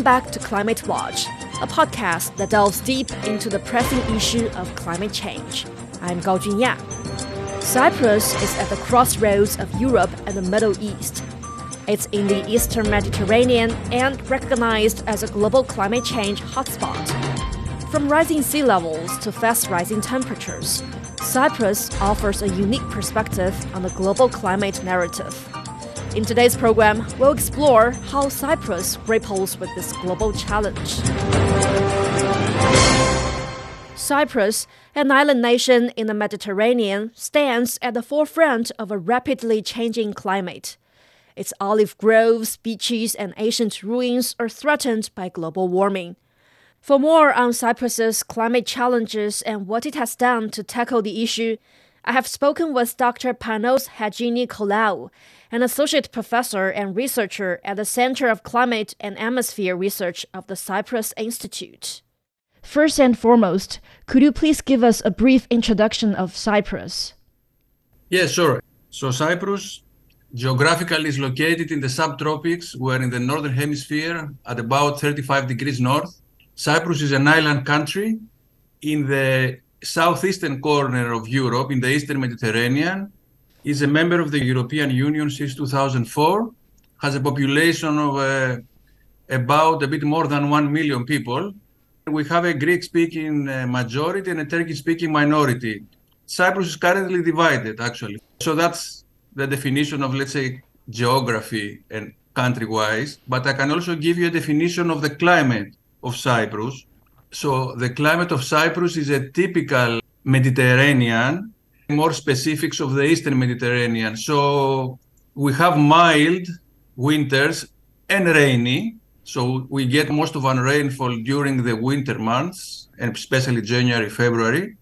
Welcome back to Climate Watch, a podcast that delves deep into the pressing issue of climate change. I'm Gao Junya. Cyprus is at the crossroads of Europe and the Middle East. It's in the eastern Mediterranean and recognized as a global climate change hotspot. From rising sea levels to fast rising temperatures, Cyprus offers a unique perspective on the global climate narrative. In today's program, we'll explore how Cyprus grapples with this global challenge. Cyprus, an island nation in the Mediterranean, stands at the forefront of a rapidly changing climate. Its olive groves, beaches, and ancient ruins are threatened by global warming. For more on Cyprus's climate challenges and what it has done to tackle the issue, I have spoken with Dr. Panos Hadjinicolaou, an associate professor and researcher at the Center of Climate and Atmosphere Research of the Cyprus Institute. First and foremost, could you please give us a brief introduction of Cyprus? Yes, sure. So, Cyprus geographically is located in the subtropics. We're in the northern hemisphere at about 35 degrees north. Cyprus is an island country in the southeastern corner of Europe, in the eastern Mediterranean, is a member of the European Union since 2004, has a population of uh, about a bit more than 1 million people. We have a Greek speaking uh, majority and a Turkish speaking minority. Cyprus is currently divided, actually. So that's the definition of, let's say, geography and country wise. But I can also give you a definition of the climate of Cyprus so the climate of Cyprus is a typical Mediterranean, more specifics of the Eastern Mediterranean. So we have mild winters and rainy. So we get most of our rainfall during the winter months, and especially January, February.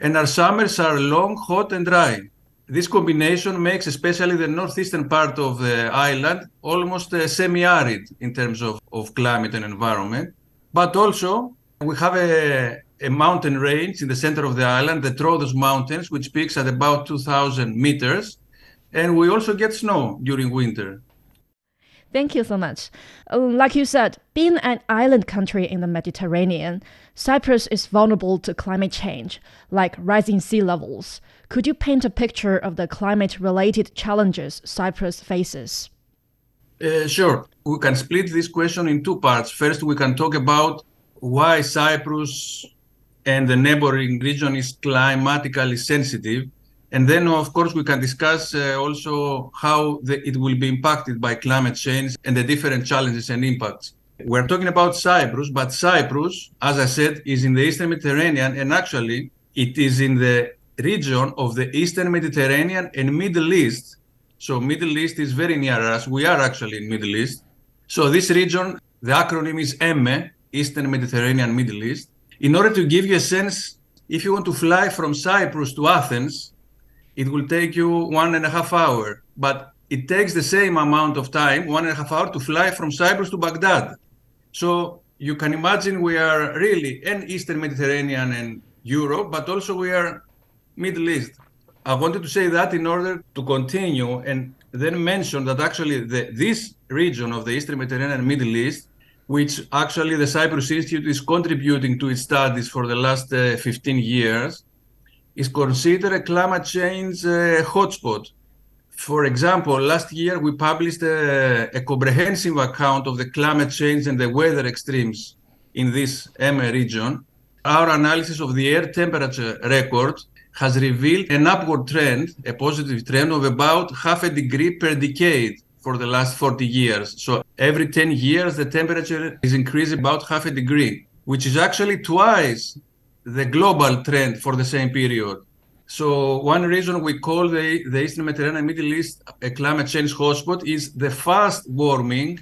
And our summers are long, hot, and dry. This combination makes especially the northeastern part of the island almost uh, semi-arid in terms of, of climate and environment. But also we have a, a mountain range in the center of the island, the Troodos Mountains, which peaks at about 2,000 meters. And we also get snow during winter. Thank you so much. Uh, like you said, being an island country in the Mediterranean, Cyprus is vulnerable to climate change, like rising sea levels. Could you paint a picture of the climate related challenges Cyprus faces? Uh, sure. We can split this question in two parts. First, we can talk about why Cyprus and the neighboring region is climatically sensitive. And then, of course, we can discuss uh, also how the, it will be impacted by climate change and the different challenges and impacts. We're talking about Cyprus, but Cyprus, as I said, is in the Eastern Mediterranean, and actually, it is in the region of the Eastern Mediterranean and Middle East. So, Middle East is very near us. We are actually in Middle East. So, this region, the acronym is EMME, Eastern Mediterranean, Middle East. In order to give you a sense, if you want to fly from Cyprus to Athens, it will take you one and a half hour. But it takes the same amount of time, one and a half hour, to fly from Cyprus to Baghdad. So you can imagine we are really in Eastern Mediterranean and Europe, but also we are Middle East. I wanted to say that in order to continue and then mention that actually the, this region of the Eastern Mediterranean and Middle East which actually the Cyprus Institute is contributing to its studies for the last uh, 15 years, is considered a climate change uh, hotspot. For example, last year we published a, a, comprehensive account of the climate change and the weather extremes in this EMME region. Our analysis of the air temperature record has revealed an upward trend, a positive trend of about half a degree per decade for the last 40 years. So every 10 years, the temperature is increasing about half a degree, which is actually twice the global trend for the same period. So one reason we call the, the Eastern Mediterranean Middle East a climate change hotspot is the fast warming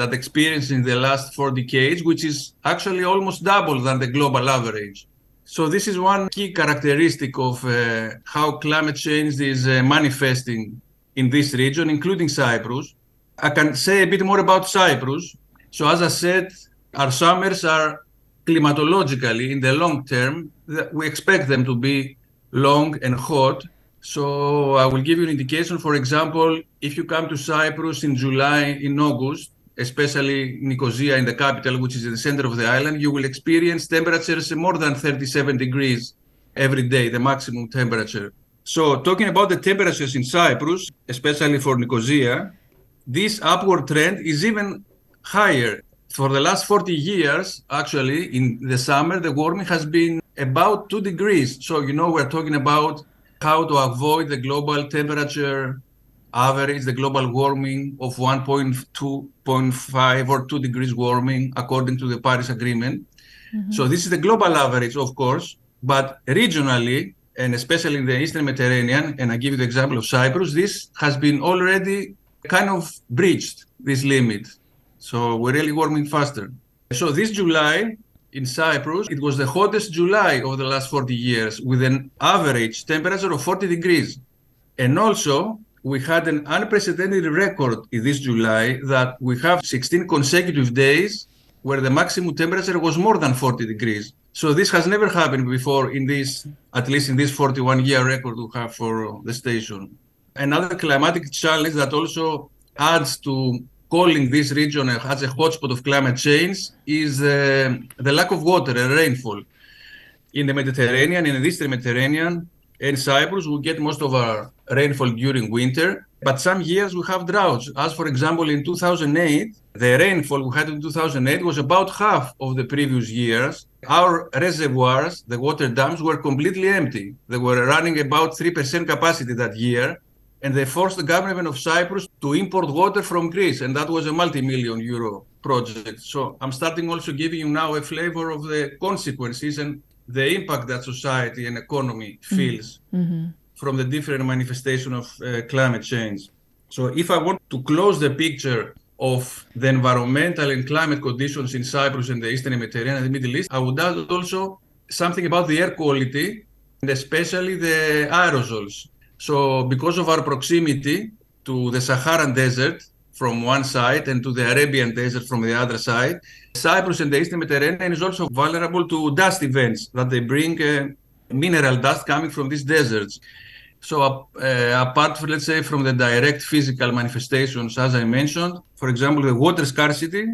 that experienced in the last four decades, which is actually almost double than the global average. So this is one key characteristic of uh, how climate change is uh, manifesting in this region, including Cyprus. I can say a bit more about Cyprus. So, as I said, our summers are climatologically in the long term, we expect them to be long and hot. So, I will give you an indication. For example, if you come to Cyprus in July, in August, especially Nicosia in the capital, which is in the center of the island, you will experience temperatures more than 37 degrees every day, the maximum temperature. So, talking about the temperatures in Cyprus, especially for Nicosia, this upward trend is even higher. For the last 40 years, actually, in the summer, the warming has been about 2 degrees. So, you know, we're talking about how to avoid the global temperature average, the global warming of 1.2.5 or 2 degrees warming, according to the Paris Agreement. Mm-hmm. So, this is the global average, of course, but regionally, and especially in the Eastern Mediterranean, and I give you the example of Cyprus, this has been already kind of breached this limit. So we're really warming faster. So this July in Cyprus, it was the hottest July of the last 40 years with an average temperature of 40 degrees. And also, we had an unprecedented record in this July that we have 16 consecutive days where the maximum temperature was more than 40 degrees. So this has never happened before in this, at least in this 41 year record we have for the station. Another climatic challenge that also adds to calling this region as a hotspot of climate change is uh, the lack of water and rainfall. In the Mediterranean, in the Eastern Mediterranean, in Cyprus, we get most of our rainfall during winter, but some years we have droughts. As for example, in 2008, the rainfall we had in 2008 was about half of the previous years. Our reservoirs, the water dams, were completely empty. They were running about 3% capacity that year and they forced the government of Cyprus to import water from Greece, and that was a multi-million euro project. So I'm starting also giving you now a flavor of the consequences and the impact that society and economy mm-hmm. feels mm-hmm. from the different manifestation of uh, climate change. So if I want to close the picture of the environmental and climate conditions in Cyprus and the Eastern Mediterranean. And the Middle East, I would add also something about the air quality and especially the aerosols. So, because of our proximity to the Saharan desert from one side and to the Arabian desert from the other side, Cyprus and the Eastern Mediterranean is also vulnerable to dust events that they bring uh, mineral dust coming from these deserts. So, uh, apart let's say, from the direct physical manifestations, as I mentioned, for example, the water scarcity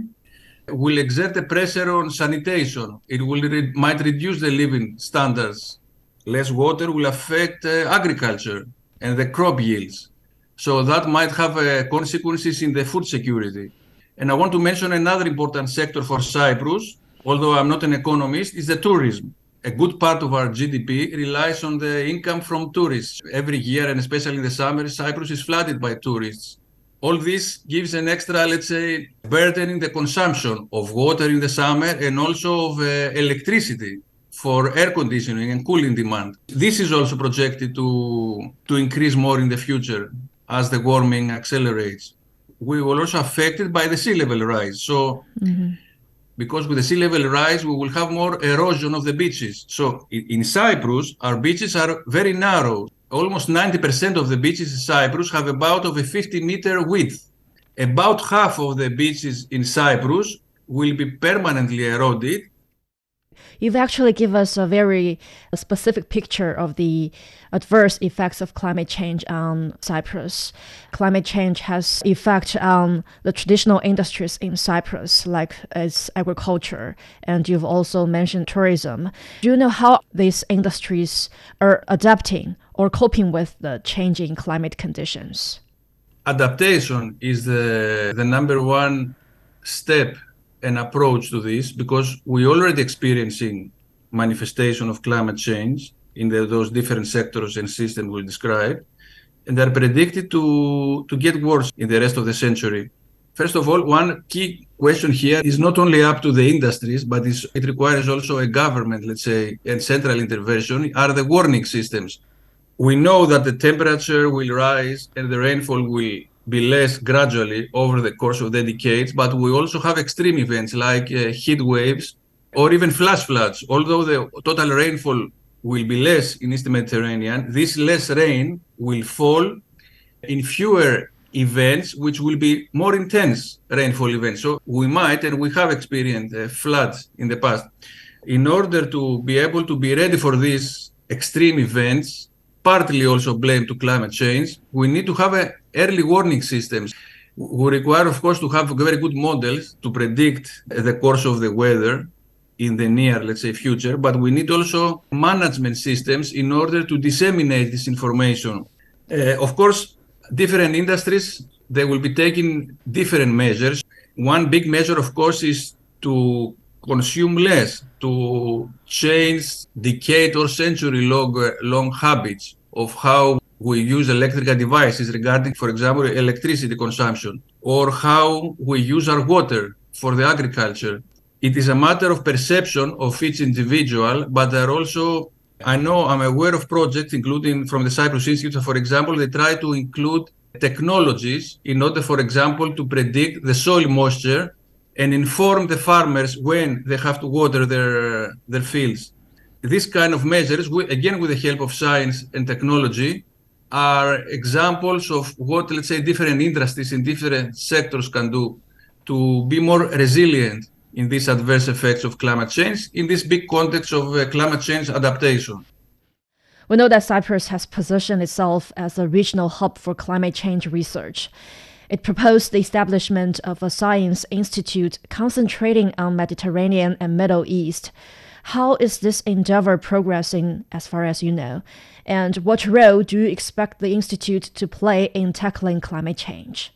will exert a pressure on sanitation. It will re- might reduce the living standards. Less water will affect uh, agriculture and the crop yields. So that might have uh, consequences in the food security. And I want to mention another important sector for Cyprus, although I'm not an economist, is the tourism. A good part of our GDP relies on the income from tourists. Every year, and especially in the summer, Cyprus is flooded by tourists. All this gives an extra, let's say, burden in the consumption of water in the summer and also of uh, electricity for air conditioning and cooling demand. This is also projected to, to increase more in the future as the warming accelerates. We will also affected by the sea level rise. So, mm-hmm. Because with the sea level rise, we will have more erosion of the beaches. So, in, Cyprus, our beaches are very narrow. Almost 90% of the beaches in Cyprus have about of a 50 meter width. About half of the beaches in Cyprus will be permanently eroded You've actually given us a very uh, specific picture of the adverse effects of climate change on Cyprus. Climate change has effect on the traditional industries in Cyprus, like its agriculture, and you've also mentioned tourism. Do you know how these industries are adapting or coping with the changing climate conditions? Adaptation is the, the number one step an approach to this because we are already experiencing manifestation of climate change in the, those different sectors and systems we described, and they're predicted to, to get worse in the rest of the century. First of all, one key question here is not only up to the industries, but it requires also a government, let's say, and central intervention, are the warning systems. We know that the temperature will rise and the rainfall will be less gradually over the course of the decades, but we also have extreme events like uh, heat waves or even flash floods. Although the total rainfall will be less in East Mediterranean, this less rain will fall in fewer events, which will be more intense rainfall events. So we might, and we have experienced uh, floods in the past. In order to be able to be ready for these extreme events, partly also blamed to climate change, we need to have a early warning systems. we require, of course, to have very good models to predict the course of the weather in the near, let's say, future. But we need also management systems in order to disseminate this information. Uh, of course, different industries they will be taking different measures. One big measure, of course, is to consume less, to change decade or century long, long habits of how we use electrical devices regarding, for example, electricity consumption, or how we use our water for the agriculture. It is a matter of perception of each individual, but there are also, I know, I'm aware of projects, including from the Cyprus Institute, for example, they try to include technologies in order, for example, to predict the soil moisture and inform the farmers when they have to water their, their fields. These kind of measures, again with the help of science and technology, are examples of what, let's say, different industries in different sectors can do to be more resilient in these adverse effects of climate change in this big context of uh, climate change adaptation. We know that Cyprus has positioned itself as a regional hub for climate change research. It proposed the establishment of a science institute concentrating on Mediterranean and Middle East. How is this endeavor progressing as far as you know? And what role do you expect the institute to play in tackling climate change?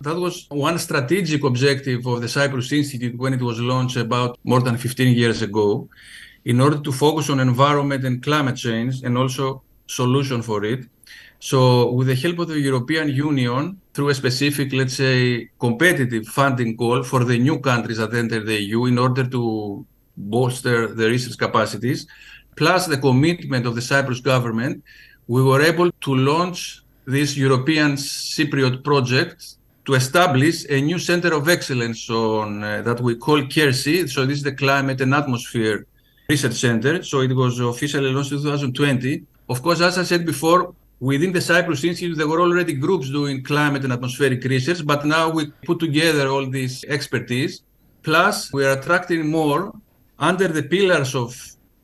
That was one strategic objective of the Cyprus Institute when it was launched about more than 15 years ago in order to focus on environment and climate change and also solution for it. So with the help of the European Union, through a specific, let's say, competitive funding call for the new countries that enter the EU in order to bolster the research capacities, plus the commitment of the Cyprus government, we were able to launch this European Cypriot project to establish a new center of excellence on uh, that we call CARE-C. So this is the Climate and Atmosphere Research Center. So it was officially launched in 2020. Of course, as I said before, within the Cyprus Institute, there were already groups doing climate and atmospheric research, but now we put together all this expertise. Plus, we are attracting more under the pillars of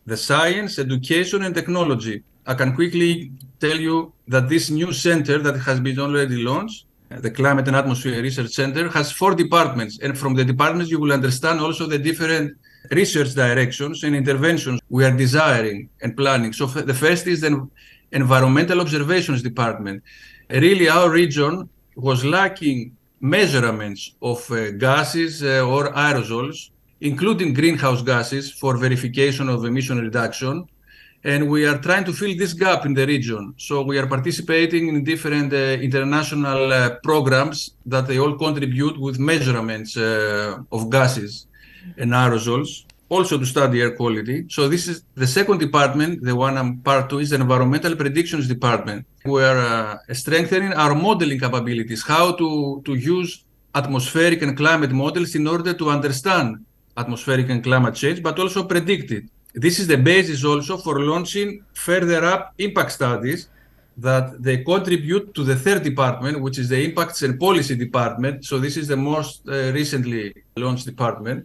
the science, education, and technology. I can quickly tell you that this new center that has been already launched, the Climate and Atmosphere Research Center, has four departments. And from the departments, you will understand also the different research directions and interventions we are desiring and planning. So the first is the environmental observations department. Really, our region was lacking measurements of uh, gases uh, or aerosols, including greenhouse gases for verification of emission reduction. And we are trying to fill this gap in the region. So we are participating in different uh, international uh, programs that they all contribute with measurements uh, of gases and aerosols, also to study air quality. So this is the second department, the one I'm part of, is the environmental predictions department. We are uh, strengthening our modeling capabilities, how to, to use atmospheric and climate models in order to understand atmospheric and climate change, but also predict it. This is the basis also for launching further up impact studies that they contribute to the third department, which is the impacts and policy department. So this is the most uh, recently launched department.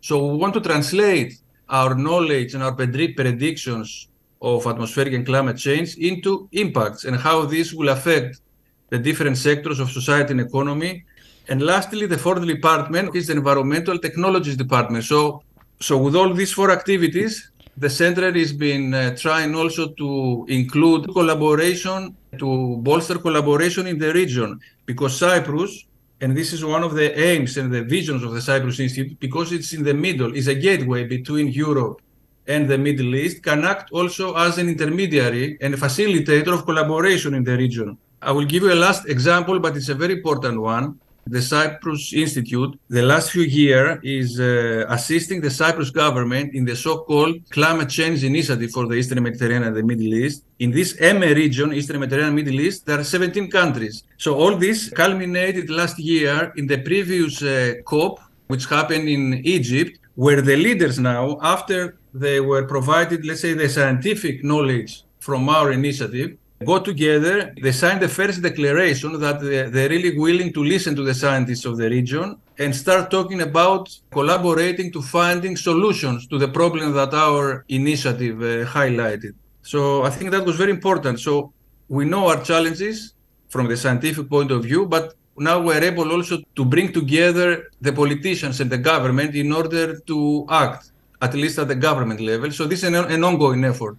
So we want to translate our knowledge and our predictions of atmospheric and climate change into impacts and how this will affect the different sectors of society and economy. And lastly, the fourth department is the environmental technologies department. So, so with all these four activities, the center has been uh, trying also to include collaboration to bolster collaboration in the region because Cyprus and this is one of the aims and the visions of the Cyprus Institute, because it's in the middle, is a gateway between Europe and the Middle East, can act also as an intermediary and a facilitator of collaboration in the region. I will give you a last example, but it's a very important one the Cyprus Institute, the last few years, is uh, assisting the Cyprus government in the so-called climate change initiative for the Eastern Mediterranean and the Middle East. In this EMME region, Eastern Mediterranean Middle East, there are 17 countries. So all this culminated last year in the previous uh, COP, which happened in Egypt, where the leaders now, after they were provided, let's say, the scientific knowledge from our initiative, go together. They signed the first declaration that they're really willing to listen to the scientists of the region and start talking about collaborating to finding solutions to the problem that our initiative uh, highlighted. So I think that was very important. So we know our challenges from the scientific point of view, but now we're able also to bring together the politicians and the government in order to act, at least at the government level. So this is an, an ongoing effort.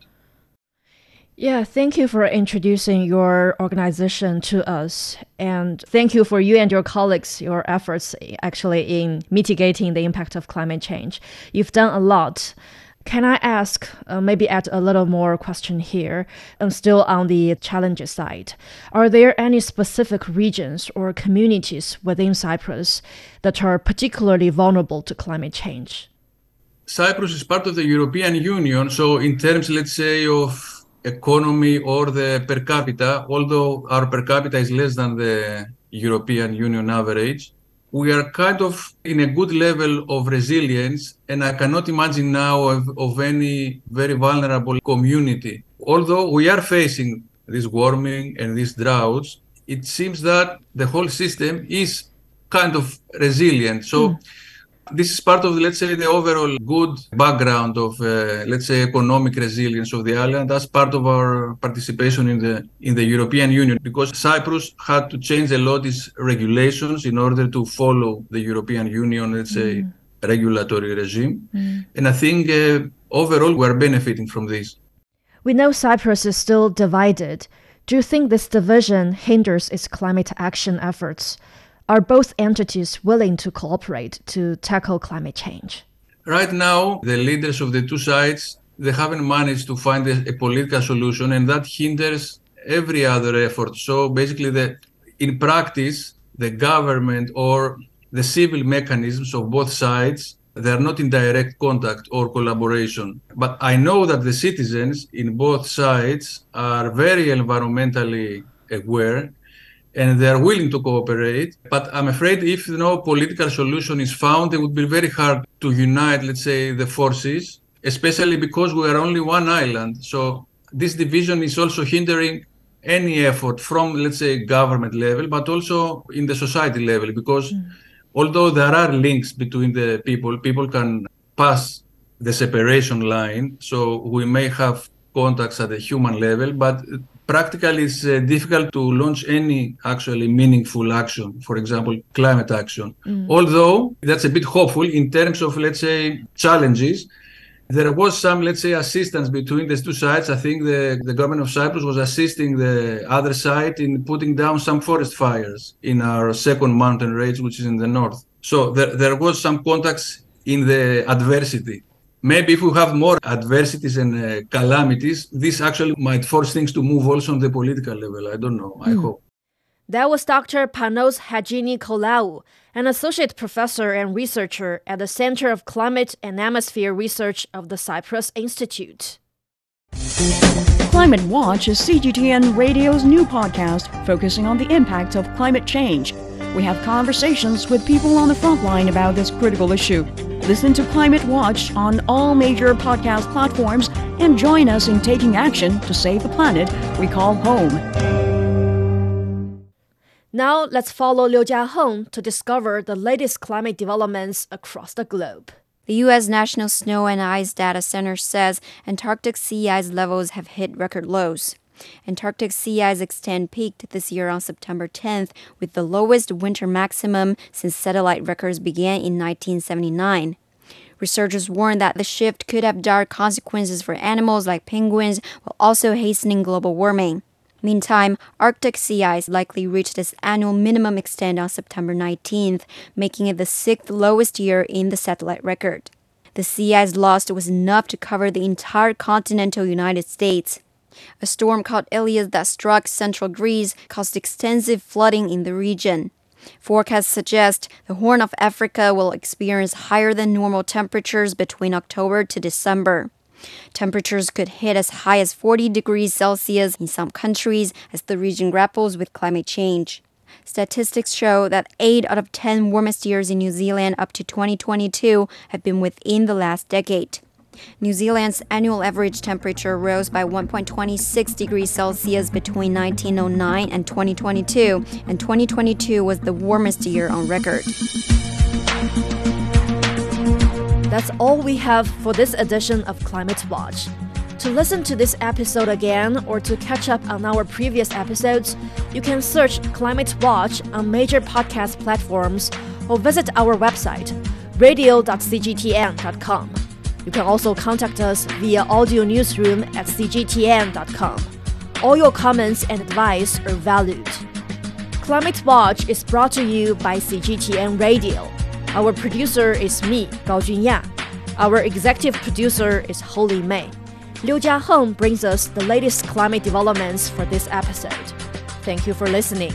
Yeah, thank you for introducing your organization to us. And thank you for you and your colleagues, your efforts actually in mitigating the impact of climate change. You've done a lot. Can I ask, uh, maybe add a little more question here, and still on the challenges side? Are there any specific regions or communities within Cyprus that are particularly vulnerable to climate change? Cyprus is part of the European Union, so in terms, let's say, of economy or the per capita, although our per capita is less than the European Union average, we are kind of in a good level of resilience, and I cannot imagine now of, of any very vulnerable community. Although we are facing this warming and these droughts, it seems that the whole system is kind of resilient. So mm this is part of, let's say, the overall good background of, uh, let's say, economic resilience of the island. That's part of our participation in the in the European Union because Cyprus had to change a lot its regulations in order to follow the European Union, let's say, mm. regulatory regime. Mm. And I think uh, overall we're benefiting from this. We know Cyprus is still divided. Do you think this division hinders its climate action efforts? Are both entities willing to cooperate to tackle climate change? Right now, the leaders of the two sides they haven't managed to find a, a political solution, and that hinders every other effort. So basically, the in practice, the government or the civil mechanisms of both sides they are not in direct contact or collaboration. But I know that the citizens in both sides are very environmentally aware and they are willing to cooperate. But I'm afraid if no political solution is found, it would be very hard to unite, let's say, the forces, especially because we are only one island. So this division is also hindering any effort from, let's say, government level, but also in the society level, because mm. although there are links between the people, people can pass the separation line. So we may have contacts at the human level, but practically it's uh, difficult to launch any actually meaningful action, for example, climate action. Mm. Although that's a bit hopeful in terms of, let's say, challenges. There was some, let's say, assistance between the two sides. I think the, the government of Cyprus was assisting the other side in putting down some forest fires in our second mountain range, which is in the north. So there, there was some contacts in the adversity maybe if we have more adversities and uh, calamities, this actually might force things to move also on the political level. I don't know. I mm. hope. That was Dr. Panos Hadjinicolaou, an associate professor and researcher at the Center of Climate and Atmosphere Research of the Cyprus Institute. Climate Watch is CGTN Radio's new podcast focusing on the impact of climate change. We have conversations with people on the front line about this critical issue. Listen to Climate Watch on all major podcast platforms and join us in taking action to save the planet we call home. Now let's follow Liu Jiaheng to discover the latest climate developments across the globe. The U.S. National Snow and Ice Data Center says Antarctic sea ice levels have hit record lows. Antarctic sea ice extent peaked this year on September 10th with the lowest winter maximum since satellite records began in 1979. Researchers warn that the shift could have dire consequences for animals like penguins while also hastening global warming. Meantime, Arctic sea ice likely reached its annual minimum extent on September 19th, making it the sixth lowest year in the satellite record. The sea ice lost was enough to cover the entire continental United States. A storm called Elias that struck central Greece caused extensive flooding in the region. Forecasts suggest the Horn of Africa will experience higher than normal temperatures between October to December. Temperatures could hit as high as 40 degrees Celsius in some countries as the region grapples with climate change. Statistics show that 8 out of 10 warmest years in New Zealand up to 2022 have been within the last decade. New Zealand's annual average temperature rose by 1.26 degrees Celsius between 1909 and 2022, and 2022 was the warmest year on record. That's all we have for this edition of Climate Watch. To listen to this episode again or to catch up on our previous episodes, you can search Climate Watch on major podcast platforms or visit our website, radio.cgtn.com. You can also contact us via audio newsroom at cgtn.com. All your comments and advice are valued. Climate Watch is brought to you by CGTN Radio. Our producer is me, Gao Junya. Our executive producer is Holy May. Liu Jiaheng brings us the latest climate developments for this episode. Thank you for listening.